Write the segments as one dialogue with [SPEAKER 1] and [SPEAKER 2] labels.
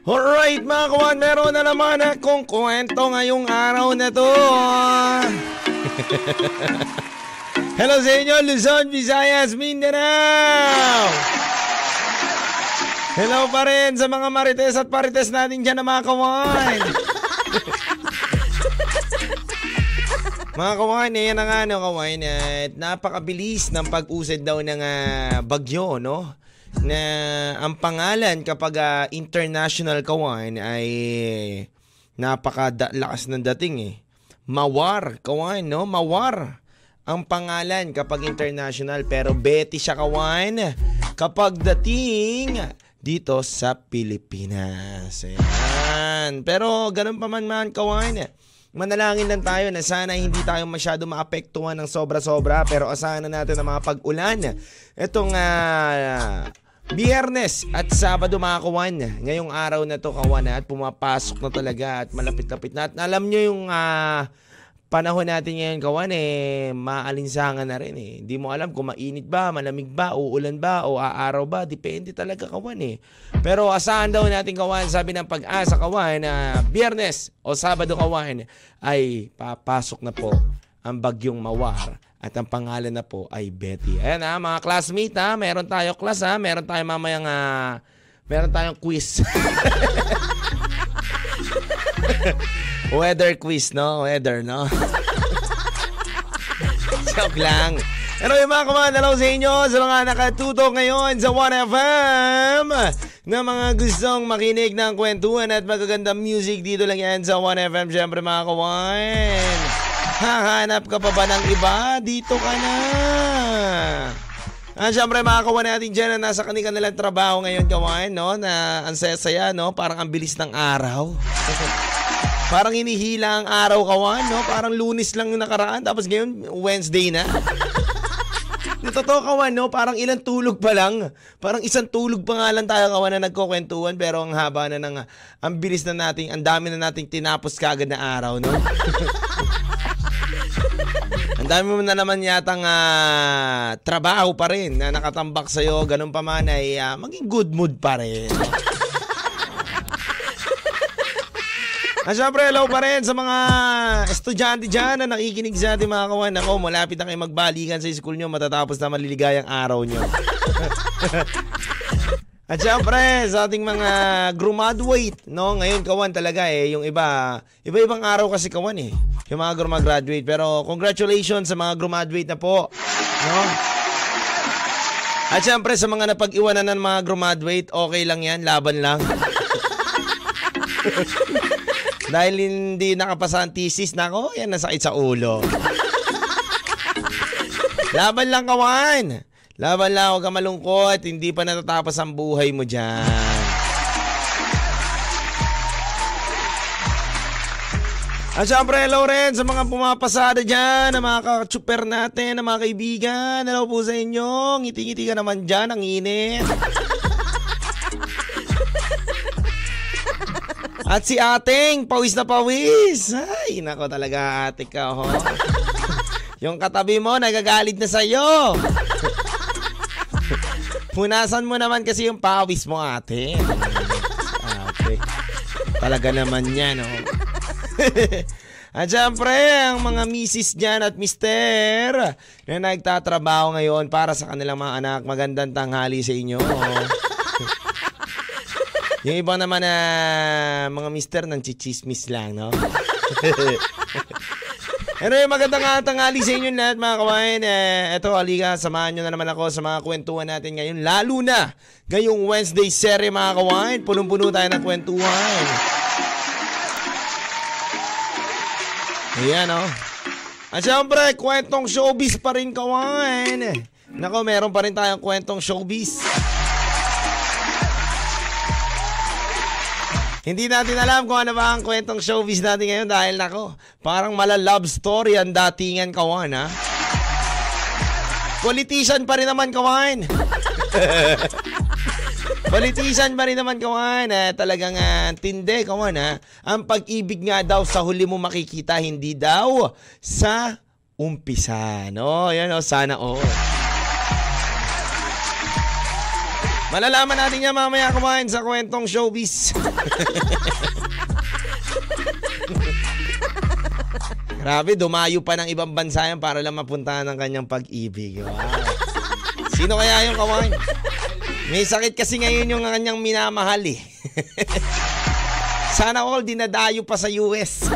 [SPEAKER 1] Alright mga kawan, meron na naman akong kwento ngayong araw na to. Hello sa inyo, Luzon, Visayas, Mindanao! Hello pa rin sa mga marites at parites natin dyan na mga kawan. mga kawan, eh, yan ang ano kawan, at napakabilis ng pag-usad daw ng uh, bagyo, no? Na ang pangalan kapag uh, international kawan ay napakalakas ng dating eh. Mawar, kawan, no? Mawar ang pangalan kapag international pero Betty siya kawan kapag dating dito sa Pilipinas. Ayan. Pero ganun pa man man kawan. Manalangin lang tayo na sana hindi tayo masyado maapektuhan ng sobra-sobra pero asahan na natin ang mga pag-ulan. Itong uh, Biyernes at Sabado mga kawan, ngayong araw na to kawan at pumapasok na talaga at malapit-lapit na. At alam nyo yung uh, panahon natin ngayon kawan eh, maalinsangan na rin eh. Hindi mo alam kung mainit ba, malamig ba, uulan ba, o aaraw ba. Depende talaga kawan eh. Pero asahan daw natin kawan, sabi ng pag-asa kawan na uh, biyernes o Sabado kawan ay papasok na po ang bagyong mawar at ang pangalan na po ay Betty. Ayan ha, mga classmate ha. Meron tayo class ha. Meron tayong mamayang uh, meron tayong quiz. Weather quiz, no? Weather, no? Joke lang. Pero yung mga kumahan, hello sa inyo sa mga nakatutok ngayon sa 1FM na mga gustong makinig ng kwentuhan at magagandang music dito lang yan sa 1FM. Siyempre mga kawan. Hahanap ka pa ba ng iba? Dito ka na. Ah, syempre makakawa natin dyan na nasa kanilang trabaho ngayon kawan, no? Na ang saya no? Parang ang bilis ng araw. Parang inihila ang araw kawan, no? Parang lunis lang yung nakaraan, tapos ngayon Wednesday na. Totoo kawan, no? Parang ilang tulog pa lang. Parang isang tulog pa nga lang tayo kawan na nagkukwentuhan, pero ang haba na ng, ang bilis na nating, ang dami na nating tinapos kagad na araw, no? Ang dami mo na naman yatang uh, trabaho pa rin na nakatambak sa'yo, ganun pa man ay uh, maging good mood pa rin. At syempre, hello pa rin sa mga estudyante dyan na nakikinig sa ating mga kawan. Ako, malapit na kayo magbalikan sa school nyo matatapos na maliligayang araw nyo. At syempre, sa ating mga graduate, no? Ngayon, kawan talaga eh. Yung iba, iba-ibang araw kasi kawan eh yung mga graduate. Pero congratulations sa mga graduate na po. No? At syempre sa mga napag-iwanan ng mga graduate, okay lang yan, laban lang. Dahil hindi nakapasa ang thesis, nako, yan nasakit sa ulo. laban lang kawan. Laban lang, huwag ka malungkot. Hindi pa natatapos ang buhay mo dyan. At syempre, hello rin sa mga pumapasada dyan, na mga ka-super natin, na mga kaibigan. Hello po sa inyo. Ngiti-ngiti ka naman dyan, ang init. At si ating, pawis na pawis. Ay, nako talaga ate ka, ho. Yung katabi mo, nagagalit na sa'yo. Punasan mo naman kasi yung pawis mo, ate. Ate. Talaga naman yan, oh. at syempre, ang mga misis dyan at mister na nagtatrabaho ngayon para sa kanilang mga anak, magandang tanghali sa inyo. Yung iba naman na uh, mga mister nang chichismis lang, no? Anyway, magandang tanghali sa inyo lahat mga kawain. Eh, eto, aliga, samahan nyo na naman ako sa mga kwentuhan natin ngayon. Lalo na ngayong Wednesday series mga kawain. Punong-puno tayo ng kwentuhan. Ayan, oh. At syempre, kwentong showbiz pa rin kawan. Nako, meron pa rin tayong kwentong showbiz. Hindi natin alam kung ano ba ang kwentong showbiz natin ngayon dahil nako, parang mala love story ang datingan kawan ha. Politician pa rin naman kawan. Politician pa rin naman kawan. Eh, talagang uh, tinde kawan ha. Ang pag-ibig nga daw sa huli mo makikita, hindi daw sa umpisa. No, yan o, sana all. Malalaman natin yan mamaya kumain sa kwentong showbiz. Grabe, dumayo pa ng ibang bansa yan para lang mapuntahan ng kanyang pag-ibig. Wow. Sino kaya yung kawain? May sakit kasi ngayon yung kanyang minamahal eh. Sana all dinadayo pa sa US.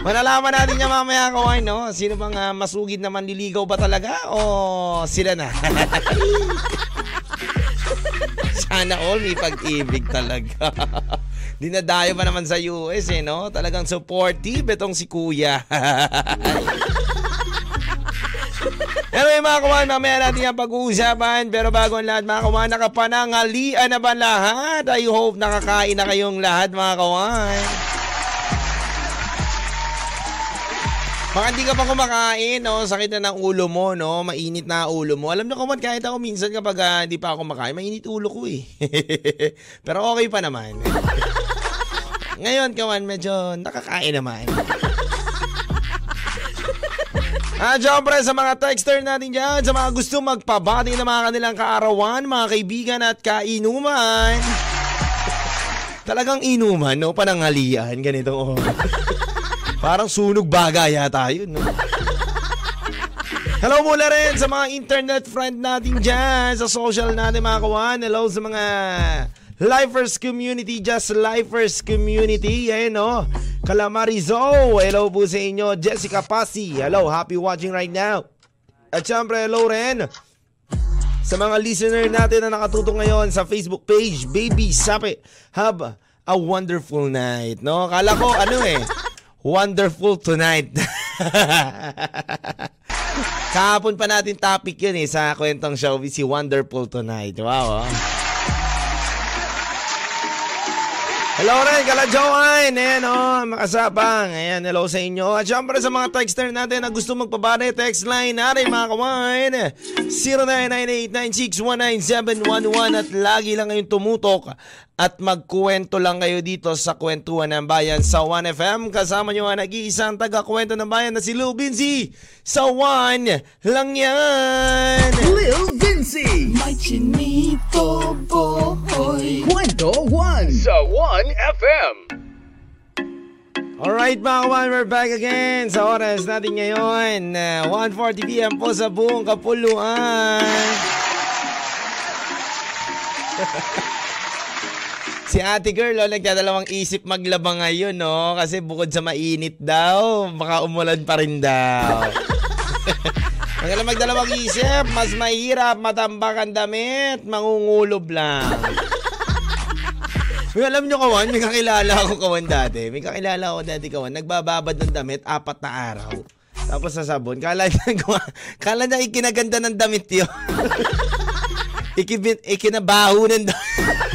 [SPEAKER 1] Malalaman natin niya mamaya kawain, no? Sino bang uh, masugid na manliligaw ba talaga o sila na? Sana all may pag-ibig talaga. Dinadayo pa naman sa US eh, no? Talagang supportive itong si Kuya. Anyway mga kawan, mamaya natin yung pag-uusapan. Pero bago ang lahat mga kawan, nakapanangalian na ba lahat? I hope nakakain na kayong lahat mga kawan. Baka hindi ka pa kumakain, no? Sakit na ng ulo mo, no? Mainit na ulo mo. Alam niyo, kaman, kahit ako minsan kapag uh, hindi pa ako kumakain, mainit ulo ko eh. Pero okay pa naman. Ngayon, kawan, medyo nakakain naman. Ah, syempre sa mga texter natin dyan, sa mga gusto magpabati ng mga kanilang kaarawan, mga kaibigan at kainuman. Talagang inuman, no? Pananghalian, ganito. Oh. Parang sunog baga yata yun, no? Hello mula rin sa mga internet friend natin dyan, sa social natin mga kawan. Hello sa mga Lifers Community, Just Lifers Community. Ayan, no? Calamarizo. Hello po sa inyo. Jessica Pasi. Hello, happy watching right now. At syempre, hello rin sa mga listener natin na nakatutok ngayon sa Facebook page, Baby Sape. Have a wonderful night. No? Kala ko, ano eh, Wonderful Tonight. Kahapon pa natin topic yun eh sa kwentong showbiz si Wonderful Tonight. Wow. Oh. Hello rin, kala Joanne. Ayan o, oh, makasapang. Ayan, hello sa inyo. At syempre sa mga texter natin na gusto magpabane, text line natin mga kawain. 0998-9619711 at lagi lang ngayong tumutok at magkuwento lang kayo dito sa Kwentuhan ng Bayan sa 1FM. Kasama nyo ang nag-iisang taga-kwento ng bayan na si Lil Vinci sa 1 lang yan.
[SPEAKER 2] Lil Vinci, my chinito boy. Kwento 1 sa 1FM.
[SPEAKER 1] Alright mga kawan, we're back again sa oras natin ngayon. Uh, 1.40pm po sa buong kapuluan. Si ate girl, oh, nagdadalawang isip maglaba ngayon, no? Kasi bukod sa mainit daw, baka umulan pa rin daw. Magalang magdalawang isip, mas mahirap matambak ang damit, mangungulob lang. May alam nyo kawan, may kakilala ako kawan dati. May kakilala ako dati kawan, nagbababad ng damit apat na araw. Tapos sa sabon, kala niya, kala niya ikinaganda ng damit yun. Ikibin, ikinabaho ng damit.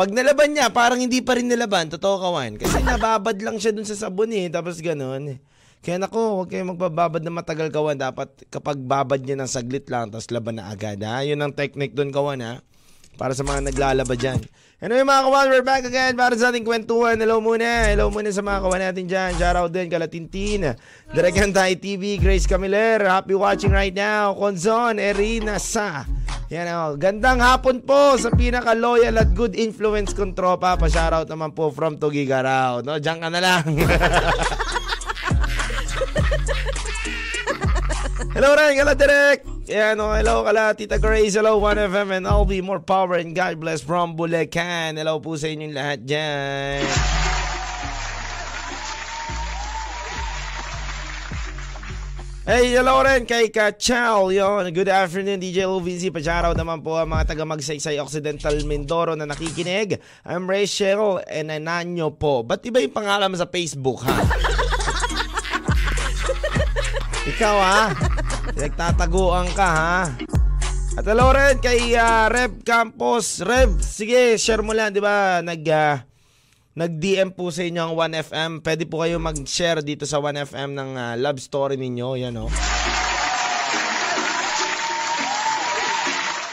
[SPEAKER 1] Pag nalaban niya, parang hindi pa rin nalaban. Totoo kawan. Kasi nababad lang siya dun sa sabon eh. Tapos ganun. Kaya nako, huwag kayong magbababad na matagal kawan. Dapat kapag babad niya ng saglit lang, tapos laban na agad ha. Yun ang technique dun kawan ha. Para sa mga naglalaba dyan. Anyway mga kawan, we're back again para sa ating kwentuhan. Hello muna. Hello muna sa mga kawan natin dyan. Shoutout din, Kalatintin. Direkan Thai TV, Grace Camiller. Happy watching right now. Konzon, Erina Sa. Yan o. Oh. Gandang hapon po sa pinaka-loyal at good influence kong tropa. Pa-shoutout naman po from Tugigaraw. No, diyan ka na lang. hello Ren, kala Direk. O, oh, hello kala Tita Grace, hello 1FM and I'll be more power and God bless from Bulacan. Hello po sa inyong lahat dyan. Hey, hello rin kay Kachal. Yon, good afternoon DJ LVZ. Pacharaw naman po ang mga taga Magsaysay Occidental Mindoro na nakikinig. I'm Rachel and Ananyo po. Ba't iba yung pangalan sa Facebook ha? Ikaw ha? Nagtataguan ka ha? At hello rin kay uh, Rev Campos. Rev, sige, share mo lang, di ba? Nag, uh, nag-DM po sa inyo ang 1FM. Pwede po kayo mag-share dito sa 1FM ng uh, love story ninyo. Yan o. Oh.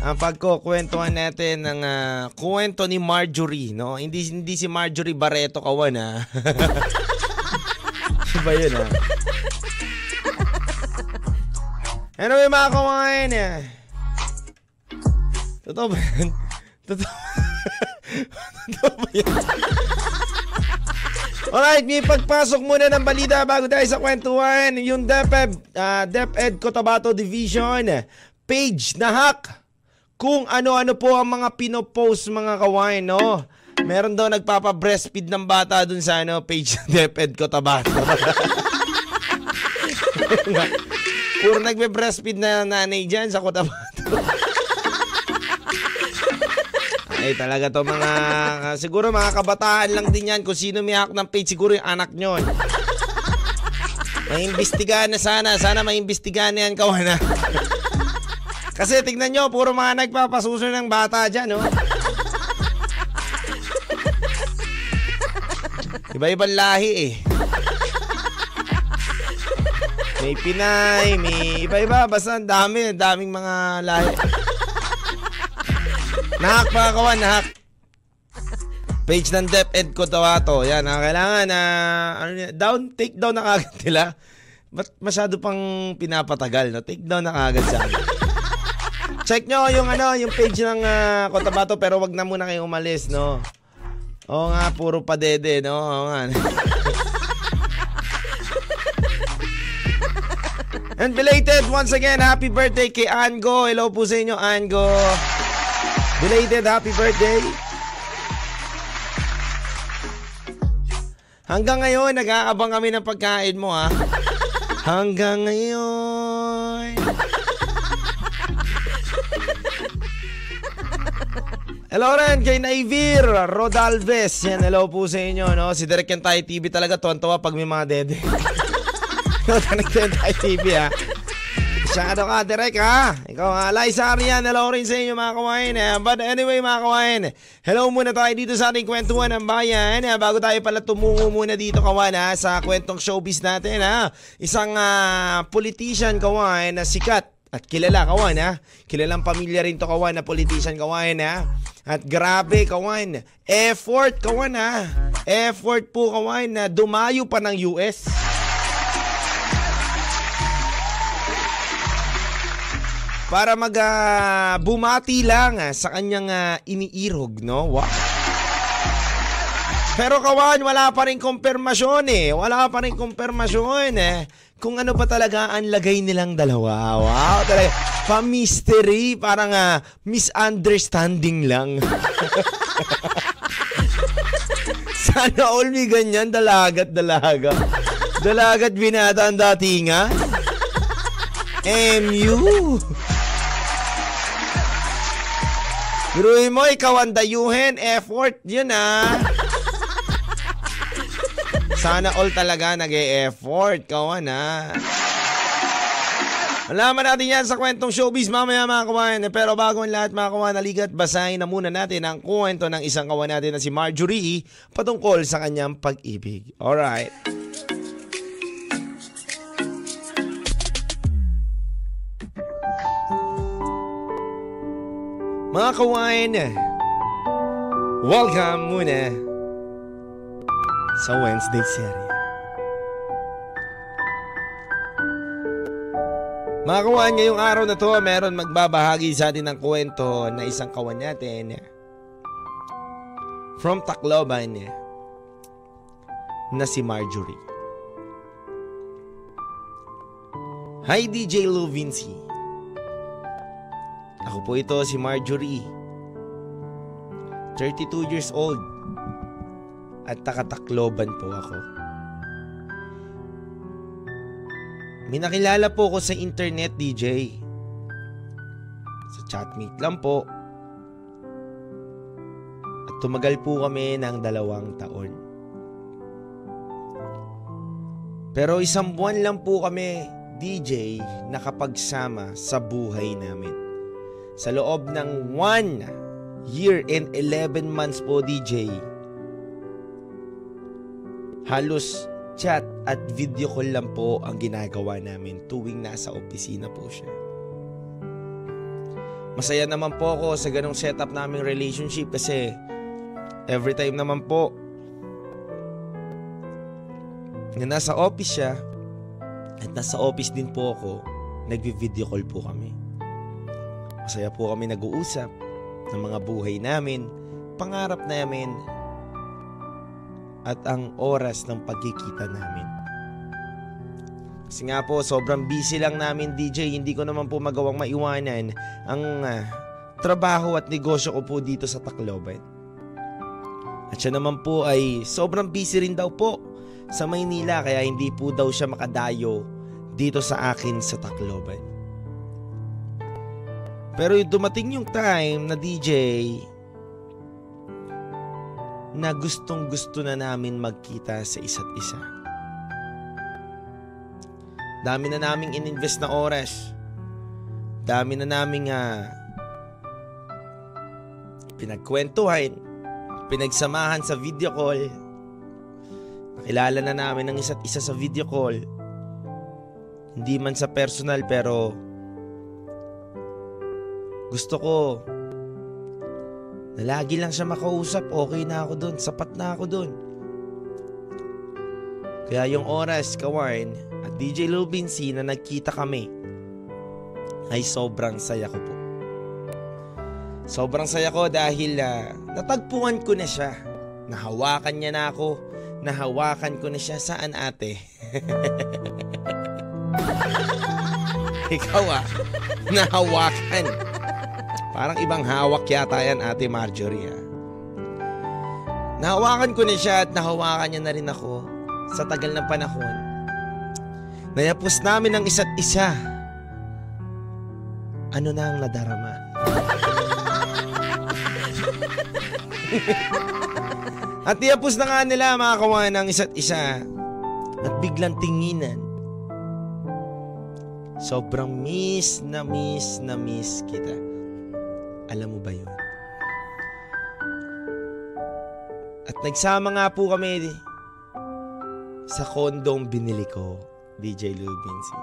[SPEAKER 1] ang pagkukwentuhan natin ng uh, kwento ni Marjorie, no? Hindi hindi si Marjorie Barreto kawan ha. Iba yun ha. Anyway mga kawain, eh. Totoo ba yan? Totoo, Totoo ba yan? Alright, may pagpasok muna ng balita bago tayo sa kwentuhan. Yung DepEd, uh, DepEd Cotabato Division page na hack kung ano-ano po ang mga pinopost mga kawain, no? Meron daw nagpapa-breastfeed ng bata dun sa ano, page ng DepEd ko tabato. Puro nagbe-breastfeed na nanay dyan sa Cotabato. Ay talaga to mga, siguro mga kabataan lang din yan. Kung sino may hak ng page, siguro yung anak nyo. Maimbestigahan na sana. Sana maimbestigahan na yan kawana. Kasi tignan nyo, puro mga nagpapasuso ng bata dyan, no? Iba-ibang lahi eh. May Pinay, may iba-iba. Basta ang dami, daming mga lahi. Nahak mga kawan, nahak. Page ng DepEd ko tawato. Yan, ha, kailangan na uh, ano, down, take down na kagad nila. Ba't masyado pang pinapatagal, no? Take down na kagad sa akin. Check nyo yung ano, yung page ng uh, Cotabato pero wag na muna kayong umalis, no? Oo nga, puro padede, no? Oo nga. And belated once again, happy birthday kay Ango. Hello po sa inyo, Ango. Belated happy birthday. Hanggang ngayon, nag-aabang kami ng pagkain mo, ha? Hanggang ngayon. Hello rin kay Naivir Rodalves. Yan, hello po sa inyo. No? Si Derek Kentay TV talaga tuwan-tuwa pag may mga dede. Derek Kentay TV ha. Masyado ka, Derek ha. Ikaw nga, Liza Arian, hello rin sa inyo mga kawain. But anyway mga kawain, hello muna tayo dito sa ating kwentuhan ng bayan. Bago tayo pala tumungo muna dito kawan ha, sa kwentong showbiz natin ha. Isang uh, politician kawain na sikat at kilala kawan ha. Kilalang pamilya rin to kawan na politician kawan ha. At grabe kawan, effort kawan ha. Effort po kawan na dumayo pa ng US. Para mag uh, bumati lang uh, sa kanyang uh, iniirog, no? Wow. Pero kawan, wala pa rin konfirmasyon eh. Wala pa rin konfirmasyon eh kung ano pa talaga ang lagay nilang dalawa. Wow, talaga. Pa-mystery, parang uh, misunderstanding lang. Sana all may ganyan, dalagat, dalaga. Dalagat binata ang datingan. MU. Biruin mo, ikaw ang dayuhin. Effort yun ah. Sana all talaga nag-e-effort. Kawan ha. Malaman natin yan sa kwentong showbiz mamaya mga kawan. Pero bago ang lahat mga kawan, naligat basahin na muna natin ang kwento ng isang kawan natin na si Marjorie patungkol sa kanyang pag-ibig. Alright. Mga kawan, welcome muna sa Wednesday serye. Mga kawan, ngayong araw na to, meron magbabahagi sa atin ng kwento na isang kawan natin from Tacloban na si Marjorie. Hi DJ Lou Vinci. Ako po ito si Marjorie. 32 years old. At takatakloban po ako. May nakilala po ako sa internet, DJ. Sa chatmate lang po. At tumagal po kami ng dalawang taon. Pero isang buwan lang po kami, DJ, nakapagsama sa buhay namin. Sa loob ng 1 year and 11 months po, DJ, halos chat at video call lang po ang ginagawa namin tuwing nasa opisina po siya. Masaya naman po ako sa ganong setup naming relationship kasi every time naman po na nasa office siya at nasa office din po ako, nagvi-video call po kami. Masaya po kami nag-uusap ng mga buhay namin, pangarap namin, at ang oras ng pagkikita namin. Kasi nga po, sobrang busy lang namin DJ, hindi ko naman po magawang maiwanan ang uh, trabaho at negosyo ko po dito sa Tacloban. At siya naman po ay sobrang busy rin daw po sa Maynila kaya hindi po daw siya makadayo dito sa akin sa Tacloban. Pero dumating yung time na DJ na gustong gusto na namin magkita sa isa't isa. Dami na naming ininvest na oras. Dami na naming uh, pinagkwentuhan, pinagsamahan sa video call. Nakilala na namin ng isa't isa sa video call. Hindi man sa personal pero gusto ko lagi lang siya makausap, okay na ako doon, sapat na ako doon. Kaya yung oras, Kawarn, at DJ Lil Vinci na nagkita kami, ay sobrang saya ko po. Sobrang saya ko dahil uh, natagpuan ko na siya. Nahawakan niya na ako. Nahawakan ko na siya. Saan ate? Ikaw ah, nahawakan. Parang ibang hawak yata yan ate Marjorie ah. Nahawakan ko na siya at nahawakan niya na rin ako sa tagal ng panahon. Nayapos namin ang isa't isa. Ano na ang nadarama? at niyapos na nga nila mga kawan ang isa't isa at biglang tinginan. Sobrang miss na miss na miss kita. Alam mo ba yun? At nagsama nga po kami sa kondong binili ko, DJ Lou Vinci.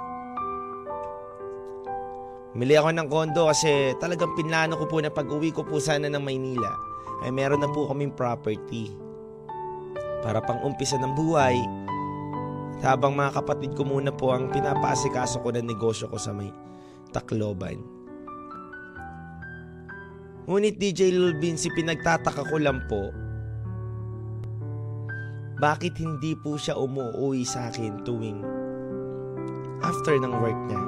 [SPEAKER 1] Mili ako ng kondo kasi talagang pinlano ko po na pag uwi ko po sana ng Maynila ay meron na po kaming property. Para pang umpisa ng buhay at habang mga kapatid ko muna po ang pinapaasikaso ko ng negosyo ko sa may Tacloban. Ngunit DJ Lil Vinci pinagtataka ko lang po bakit hindi po siya umuwi sa akin tuwing after ng work niya.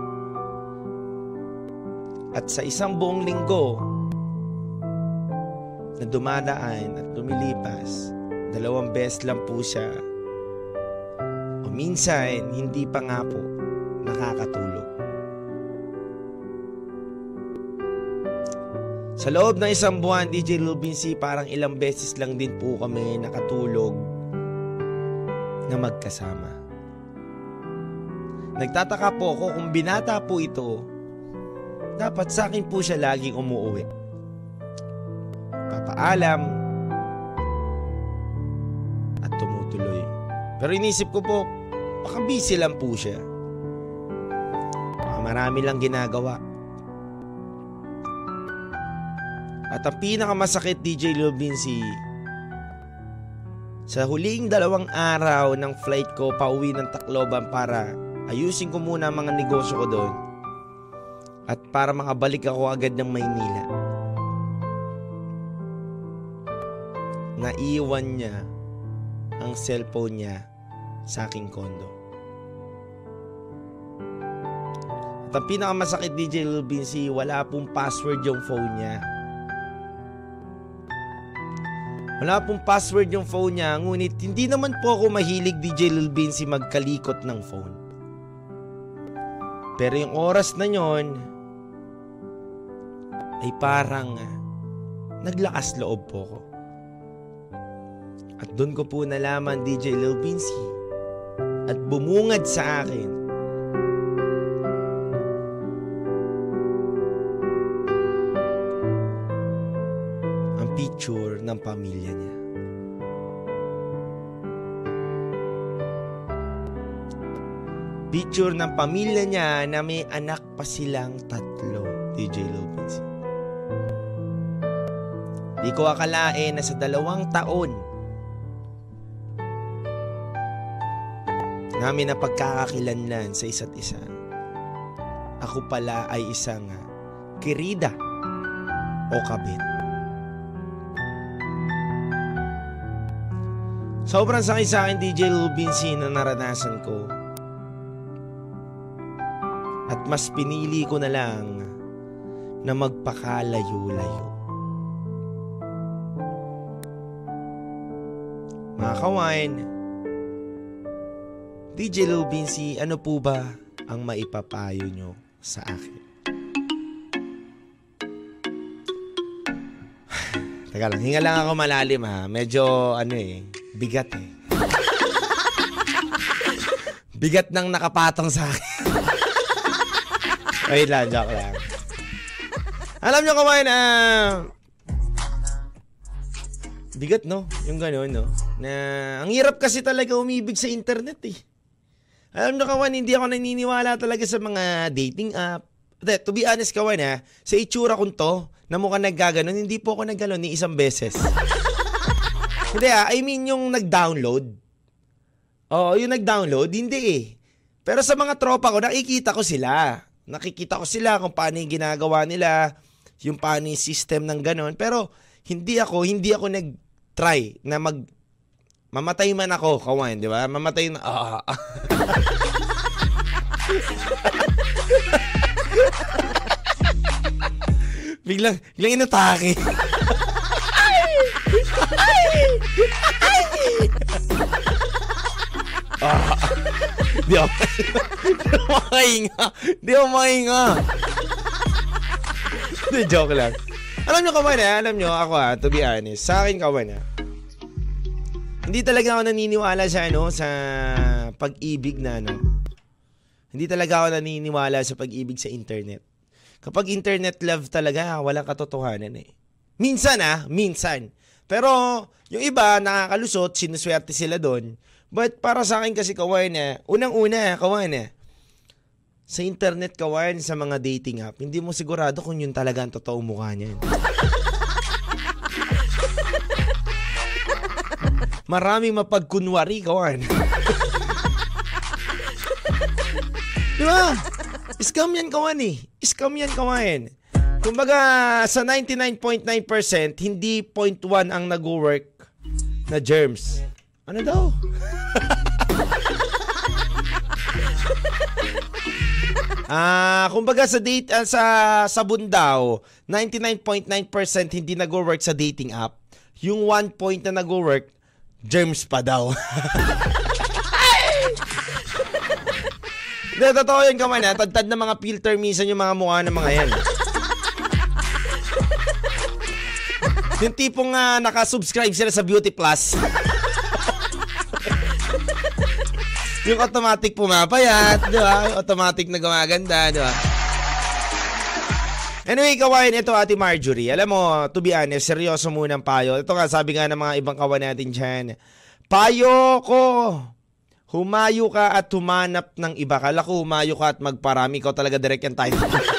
[SPEAKER 1] At sa isang buong linggo na dumadaan at lumilipas, dalawang beses lang po siya o minsan hindi pa nga po nakakatulog. Sa loob ng isang buwan, DJ Lubinsi, parang ilang beses lang din po kami nakatulog na magkasama. Nagtataka po ako kung binata po ito, dapat sa akin po siya laging umuwi. Papaalam at tumutuloy. Pero inisip ko po, baka busy lang po siya. Baka marami lang ginagawa. At ang pinakamasakit DJ Lil Vinci, sa huling dalawang araw ng flight ko pauwi ng Tacloban para ayusin ko muna ang mga negosyo ko doon at para makabalik ako agad ng Maynila. Naiwan niya ang cellphone niya sa aking kondo. At ang pinakamasakit DJ Lil Vinci, wala pong password yung phone niya. Wala pong password yung phone niya, ngunit hindi naman po ako mahilig DJ Lil Vinci magkalikot ng phone. Pero yung oras na yon ay parang naglakas loob po ko. At doon ko po nalaman DJ Lil Vinci at bumungad sa akin ng pamilya niya. Picture ng pamilya niya na may anak pa silang tatlo, DJ Vinci. Di ko akalain na sa dalawang taon namin na pagkakakilanlan sa isa't isa. Ako pala ay isang kirida o kabit. Sobrang sakit sa akin DJ Lubinsi na naranasan ko. At mas pinili ko na lang na magpakalayo-layo. Mga kawain, DJ Lil ano po ba ang maipapayo nyo sa akin? Teka lang, hinga lang ako malalim ha. Medyo ano eh, bigat eh. bigat nang nakapatong sa akin. Wait lang, joke lang. Alam nyo kumain, ah... Bigat no, yung gano'n no. Na, ang hirap kasi talaga umibig sa internet eh. Alam nyo kawan, hindi ako naniniwala talaga sa mga dating app. To be honest kawan ha, sa itsura kong to, na mukhang naggaganon, hindi po ako naggano'n ni isang beses. Hindi ah, I mean yung nag-download. Oo, yung nag-download, hindi eh. Pero sa mga tropa ko, nakikita ko sila. Nakikita ko sila kung paano yung ginagawa nila, yung paano yung system ng ganon. Pero hindi ako, hindi ako nag-try na mag Mamatay man ako, kawan, di ba? Mamatay na... Ah. biglang, biglang inatake. ah. Di ako, di ako makahinga. Di joke lang. Alam nyo, kawan, eh, alam nyo, ako ha, to be honest, sa akin, kawan, ha, hindi talaga ako naniniwala sa ano sa pag-ibig na ano. Hindi talaga ako naniniwala sa pag-ibig sa internet. Kapag internet love talaga, walang katotohanan eh. Minsan ah, minsan. Pero yung iba nakakalusot, sinuswerte sila doon. But para sa akin kasi kawan na, unang-una kawan na, sa internet kawan sa mga dating app, hindi mo sigurado kung yun talaga ang totoong mukha niyan. Maraming mapagkunwari, kawan. Di ba? Scam yan, kawan eh. Scam yan, kawan. Kumbaga, sa 99.9%, hindi 0.1 ang nag-work na germs. Ano daw? Ah, uh, kumbaga sa date uh, sa sabon daw, 99.9% hindi nag-work sa dating app. Yung 1 point na nag-work, germs pa daw. Hindi, totoo yun kaman ha. Tadtad na mga filter minsan yung mga mukha ng mga yan. Yung tipong uh, nakasubscribe sila sa Beauty Plus. yung automatic pumapayat, di ba? Automatic na gumaganda, di ba? Anyway, kawain, ito Ate Marjorie. Alam mo, to be honest, seryoso muna ang payo. Ito nga, sabi nga ng mga ibang kawan natin dyan. Payo ko, humayo ka at humanap ng iba. Kala ko humayo ka at magparami. Ikaw talaga direct yan tayo.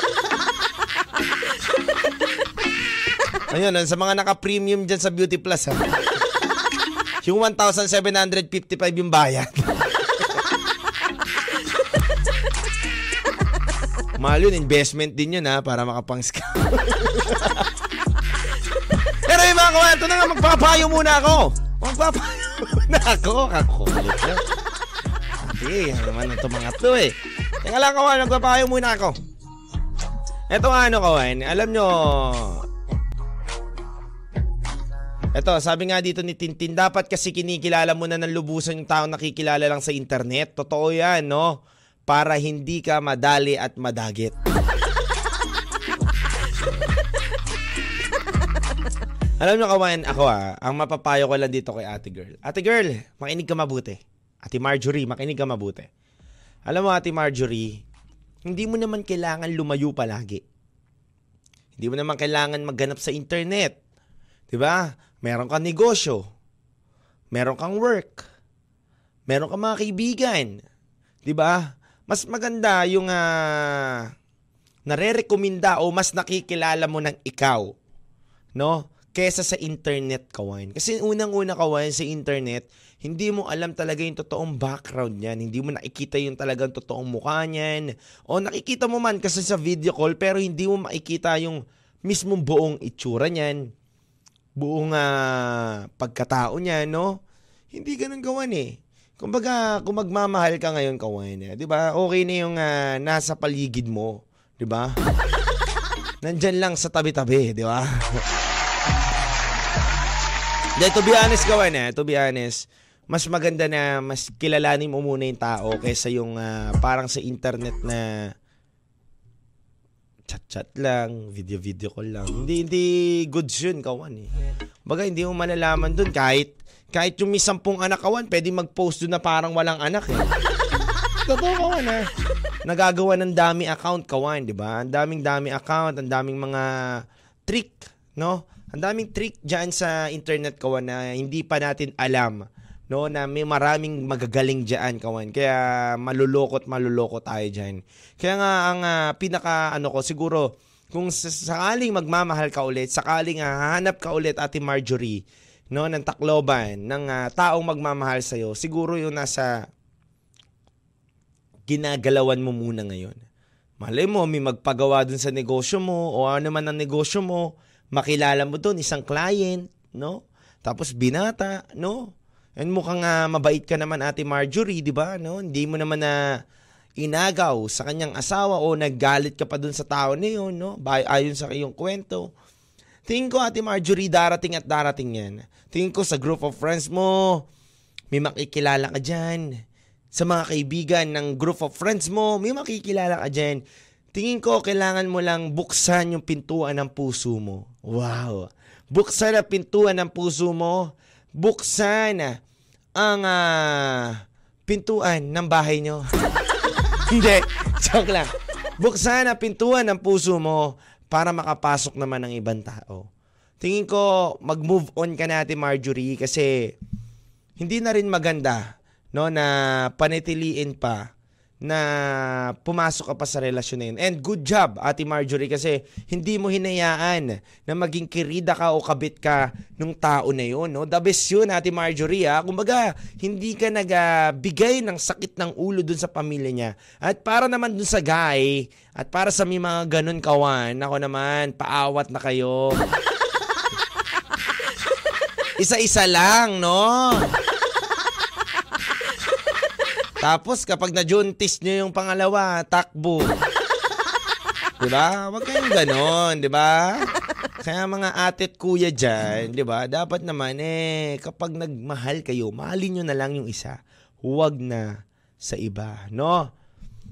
[SPEAKER 1] Ayun, sa mga naka-premium dyan sa Beauty Plus ha. Yung 1,755 yung bayad. Mahal yun, investment din yun ha, para makapang-scam. Pero yung mga kawan, ito na nga, magpapayo muna ako. Magpapayo muna ako. Kakulit na. Sige, ano naman ito mga to eh. Teka lang kawan, magpapayo muna ako. Ito nga ano kawan, alam nyo, Ito, sabi nga dito ni Tintin, dapat kasi kinikilala mo na ng lubusan yung taong nakikilala lang sa internet. Totoo yan, no? Para hindi ka madali at madagit. Alam nyo kawan, ako ah, ang mapapayo ko lang dito kay ate girl. Ate girl, makinig ka mabuti. Ate Marjorie, makinig ka mabuti. Alam mo ate Marjorie, hindi mo naman kailangan lumayo palagi. Hindi mo naman kailangan magganap sa internet. 'Di ba? Meron kang negosyo. Meron kang work. Meron kang mga kaibigan. 'Di ba? Mas maganda yung uh, nare-rekomenda o mas nakikilala mo ng ikaw. No? kesa sa internet kawan. Kasi unang-una kawan sa internet, hindi mo alam talaga yung totoong background niyan. Hindi mo nakikita yung talagang totoong mukha niyan. O nakikita mo man kasi sa video call pero hindi mo makikita yung mismong buong itsura niyan. Buong uh, pagkatao niya, no? Hindi ganun kawan eh. Kumbaga, kung magmamahal ka ngayon kawan, eh, 'di ba? Okay na yung uh, nasa paligid mo, 'di ba? Nandyan lang sa tabi-tabi, 'di ba? De, to be honest kawan eh, to be honest, mas maganda na mas kilalanin mo muna yung tao kaysa yung uh, parang sa internet na chat-chat lang, video-video call lang. Hindi hindi goods yun kawan eh. Baga hindi mo malalaman dun kahit kahit yung may sampung anak kawan, pwede mag-post dun na parang walang anak eh. Totoo kawan eh. Nagagawa ng dami account kawan, di ba? Ang daming dami account, ang daming mga trick, no? Ang daming trick diyan sa internet kawan na hindi pa natin alam no na may maraming magagaling diyan kawan. Kaya malulokot maluloko tayo diyan. Kaya nga ang uh, pinaka ano ko siguro kung sakaling magmamahal ka ulit, sakaling uh, hahanap ka ulit Ate Marjorie no ng Tacloban ng uh, taong magmamahal sa iyo, siguro yung nasa ginagalawan mo muna ngayon. Malay mo, may magpagawa dun sa negosyo mo o ano man ang negosyo mo, makilala mo doon isang client, no? Tapos binata, no? And mukhang uh, mabait ka naman Ate Marjorie, 'di ba? No? Hindi mo naman na inagaw sa kanyang asawa o naggalit ka pa doon sa tao na yun, no? Ayon sa iyong kwento. Tingin ko Ate Marjorie, darating at darating yan. Tingin ko sa group of friends mo, may makikilala ka dyan. Sa mga kaibigan ng group of friends mo, may makikilala ka dyan. Tingin ko kailangan mo lang buksan yung pintuan ng puso mo. Wow. Buksan ang pintuan ng puso mo. Buksan ang uh, pintuan ng bahay nyo. Hindi, joke lang. Buksan ang pintuan ng puso mo para makapasok naman ng ibang tao. Tingin ko mag-move on ka natin Marjorie kasi hindi na rin maganda no na panitiliin pa na pumasok ka pa sa relasyon na yun. And good job, Ate Marjorie, kasi hindi mo hinayaan na maging kirida ka o kabit ka nung tao na yun. No? The best yun, Ate Marjorie. Ha? Kumbaga, hindi ka nagbigay ng sakit ng ulo dun sa pamilya niya. At para naman dun sa guy, at para sa may mga ganun kawan, ako naman, paawat na kayo. Isa-isa lang, no? Tapos kapag na-juntis nyo yung pangalawa, takbo. Di ba? Huwag kayong ganon, di ba? Kaya mga ate at kuya dyan, di ba? Dapat naman eh, kapag nagmahal kayo, mahalin nyo na lang yung isa. Huwag na sa iba, no?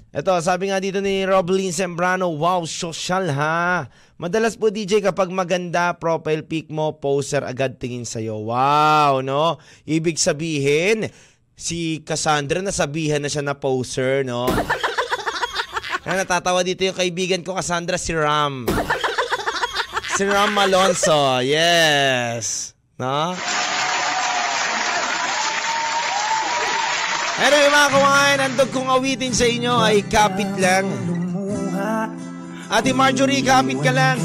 [SPEAKER 1] Ito, sabi nga dito ni Roblin Sembrano, wow, social ha. Madalas po DJ kapag maganda profile pic mo, poster agad tingin sa'yo. Wow, no? Ibig sabihin, si Cassandra nasabihan na siya na poser, no? Na natatawa dito yung kaibigan ko, Cassandra, si Ram. Si Ram Alonso, yes. No? Anyway mga kawain, ang kong awitin sa inyo ay kapit lang. Ate Marjorie, kapit ka lang.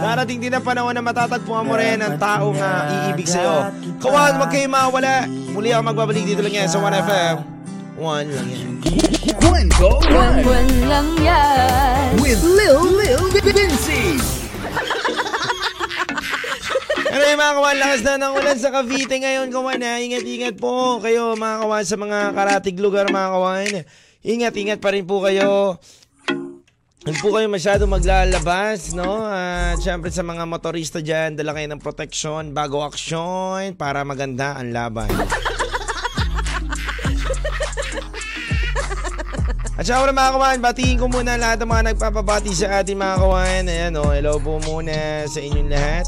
[SPEAKER 1] Darating din ang panahon na matatagpuan mo rin ang taong uh, iibig sa'yo. Kawan, wag kayo mawala. Muli ako magbabalik dito lang yan sa 1FM. 1 lang yan.
[SPEAKER 2] Kwento 1
[SPEAKER 3] 1 lang yan.
[SPEAKER 2] With Lil Lil Vinci.
[SPEAKER 1] Ano yung mga kawan, lakas na ng ulan sa Cavite ngayon, kawan ha. Ingat-ingat po kayo mga kawan sa mga karatig lugar mga kawan. Ingat-ingat pa rin po kayo. Huwag po kayo masyado maglalabas, no? At syempre sa mga motorista dyan, dala kayo ng protection bago aksyon para maganda ang laban. At syempre mga kawan, batiin ko muna lahat ng mga nagpapabati sa ating mga kawan. Ayan o, hello po muna sa inyong lahat.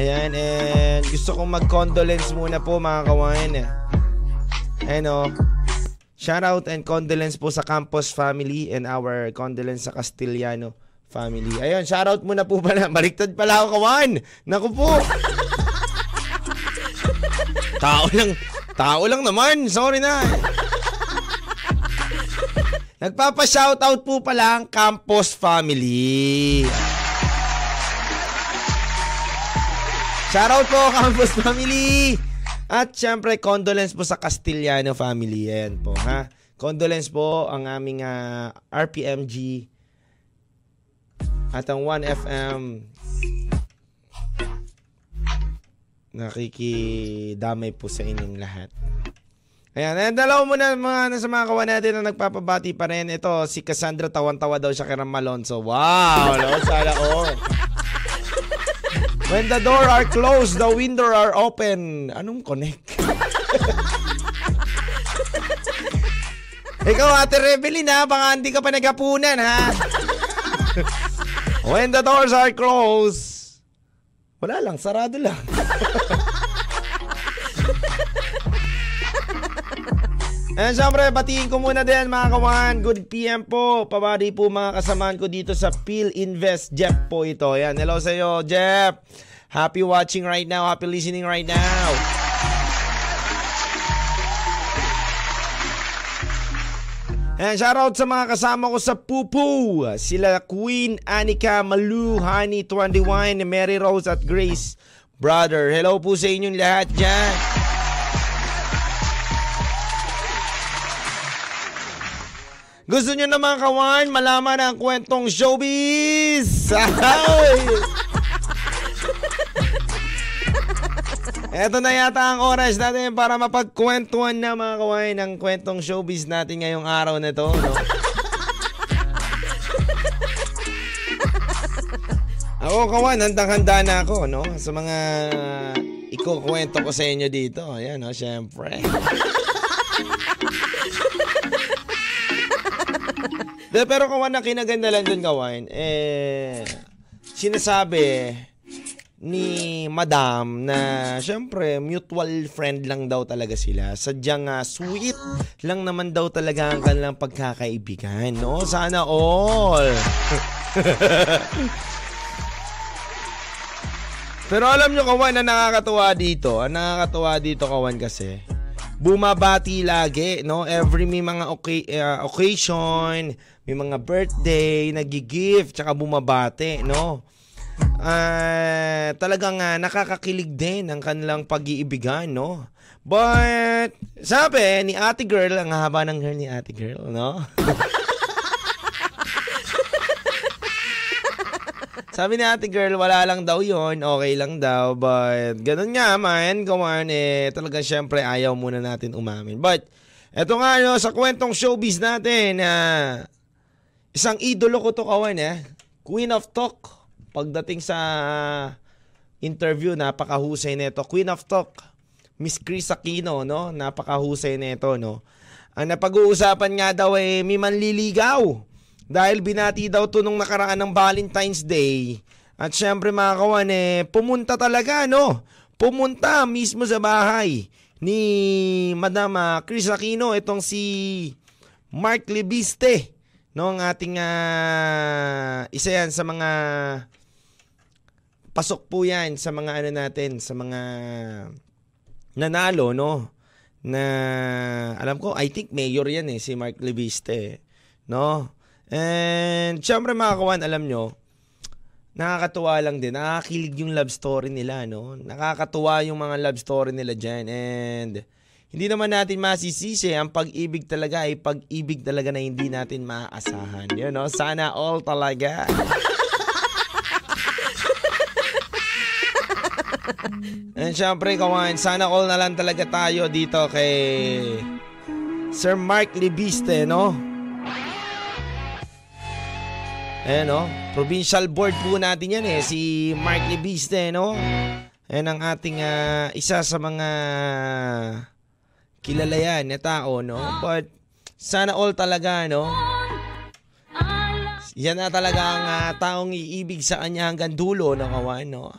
[SPEAKER 1] Ayan, and gusto kong mag-condolence muna po mga kawan. Ayan o, shout out and condolence po sa Campos family and our condolence sa Castillano family. Ayun, shout out muna po pala. Baliktad pala ako kawan. Naku po. tao lang, tao lang naman. Sorry na. Nagpapa-shoutout po pala ang Campos family. Shoutout po Campos family. At syempre, condolence po sa Castillano family. Ayan po, ha? Condolence po ang aming ah, RPMG at ang 1FM nakikidamay po sa inyong lahat. Ayan, ayan dalawa muna mga nasa mga kawan natin na nagpapabati pa rin. Ito, si Cassandra tawan-tawa daw siya kay Ram Malonzo. Wow! No? Sana all. When the door are closed, the window are open. Anong connect? Ikaw, Ate Rebelin, ha? Baka hindi ka pa nagapunan, ha? When the doors are closed, wala lang, sarado lang. And syempre, batiin ko muna din mga kawan. Good PM po. Pabadi po mga kasamaan ko dito sa Peel Invest. Jeff po ito. Yan. Hello sa iyo, Jeff. Happy watching right now. Happy listening right now. And shoutout sa mga kasama ko sa Pupu. Sila Queen, Anika, Malu, Honey, 21, Mary Rose at Grace. Brother, hello po sa inyong lahat dyan. Gusto nyo naman kawan, malaman ang kwentong showbiz? Eto na yata ang oras natin para mapagkwentuhan na mga kawain ng kwentong showbiz natin ngayong araw na to. No? ako kawan, handang-handa na ako no? sa mga ikukwento ko sa inyo dito. Ayan, no? syempre. De, pero kawan, ang kinaganda lang dun kawan, eh, sinasabi ni Madam na syempre mutual friend lang daw talaga sila. Sadyang uh, sweet lang naman daw talaga ang kanilang pagkakaibigan. No? Sana all. Pero alam nyo kawan na nakakatuwa dito. Ang nakakatuwa dito kawan kasi bumabati lagi, no? Every may mga okay, uh, occasion, may mga birthday, nagi-gift, tsaka bumabati, no? uh, talagang uh, nakakakilig din ang kanilang pag-iibigan, no? But, sabi ni ate girl, ang haba ng hair ni ate girl, no? Sabi ni ate girl, wala lang daw yon okay lang daw. But, ganun nga man, kuman, eh, talagang syempre ayaw muna natin umamin. But, eto nga, no, sa kwentong showbiz natin, uh, isang idolo ko to kawan, eh. Queen of Talk pagdating sa interview, napakahusay nito. Queen of Talk, Miss Chris Aquino, no? Napakahusay nito, no? Ang napag-uusapan nga daw eh, may manliligaw. Dahil binati daw to nung nakaraan ng Valentine's Day. At syempre mga kawan, eh, pumunta talaga, no? Pumunta mismo sa bahay ni Madam uh, Chris Aquino, itong si Mark Libiste, no? Ang ating uh, isa yan sa mga pasok po yan sa mga ano natin, sa mga nanalo, no? Na, alam ko, I think mayor yan eh, si Mark Leviste, no? And, syempre mga kawan, alam nyo, nakakatuwa lang din, nakakakilig yung love story nila, no? Nakakatuwa yung mga love story nila dyan, and, hindi naman natin masisisi, ang pag-ibig talaga ay pag-ibig talaga na hindi natin maaasahan. You know, sana all talaga. And syempre, kawan, sana all na lang talaga tayo dito kay Sir Mark Libiste, no? Ayan no, provincial board po natin yan eh, si Mark Libiste no. Ayan ang ating ah, isa sa mga kilala yan na tao no. But sana all talaga no. Yan na talaga ang ah, taong iibig sa kanya hanggang dulo no kawan no.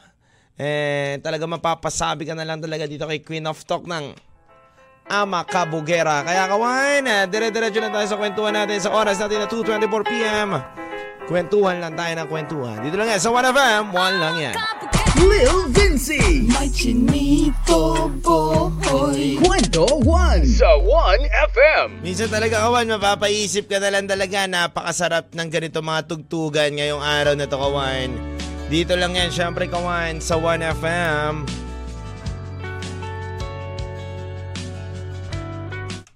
[SPEAKER 1] Eh talaga mapapasabi ka na lang talaga dito kay Queen of Talk ng Ama Kabugera. Kaya kawan, ah, dire-diretso na tayo sa kwentuhan natin sa oras natin na 2.24pm. Kwentuhan lang tayo ng kwentuhan. Dito lang yan sa 1FM, one lang yan.
[SPEAKER 2] Lil Vinci.
[SPEAKER 4] May chinito boy
[SPEAKER 2] Kwento 1 sa 1FM.
[SPEAKER 1] Minsan talaga kawan, mapapaisip ka na lang talaga, napakasarap ng ganito mga tugtugan ngayong araw na to kawan. Dito lang yan, syempre kawan, sa 1FM.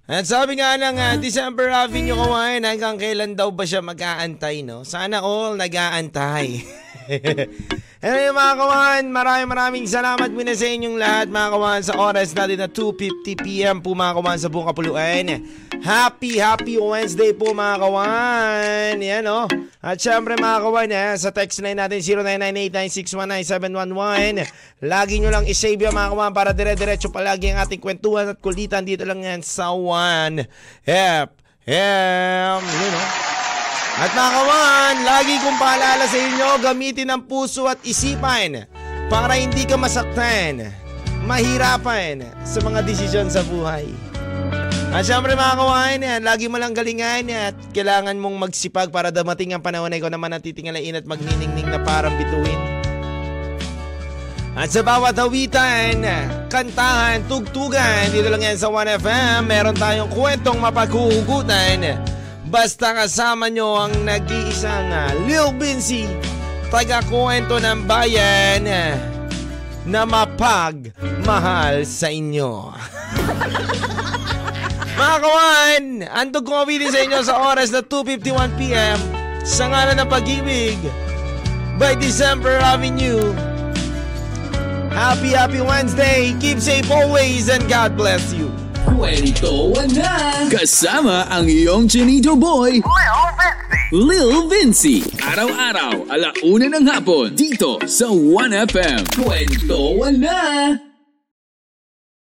[SPEAKER 1] At sabi nga ng ah, December Avenue kawan, hanggang kailan daw ba siya mag-aantay, no? Sana all nag-aantay. Anyway mga kawan, maraming maraming salamat muna sa inyong lahat mga kawan sa oras natin na 2.50pm po mga kawan sa buong kapuluan. Happy, happy Wednesday po mga kawan. Yan o. At syempre mga kawan, eh, sa text line natin 0998-9619711. Lagi nyo lang isave yan mga kawan para dire-diretso palagi ang ating kwentuhan at kulitan dito lang yan sa 1 Hep, Hem. Yun o. At mga kawan, lagi kong paalala sa inyo, gamitin ang puso at isipan para hindi ka masaktan, mahirapan sa mga desisyon sa buhay. At syempre mga kawan, yan, lagi mo lang galingan at kailangan mong magsipag para damating ang panahon na ikaw naman ang titingalain at magniningning na parang bituin. At sa bawat hawitan, kantahan, tugtugan, dito lang yan sa 1FM, meron tayong kwentong mapaghuhugutan. Basta kasama nyo ang nag-iisang ah, Lil Vinci, taga-kwento ng bayan na mapagmahal sa inyo. Mga kawan, andog kong awitin sa inyo sa oras na 2.51pm sa ngalan ng pag-ibig by December Avenue. Happy, happy Wednesday. Keep safe always and God bless you.
[SPEAKER 4] Kwentuhan na. Kasama ang iyong chinito boy Lil Vinci. Araw-araw, alauna ng hapon Dito sa 1FM Kwentuhan na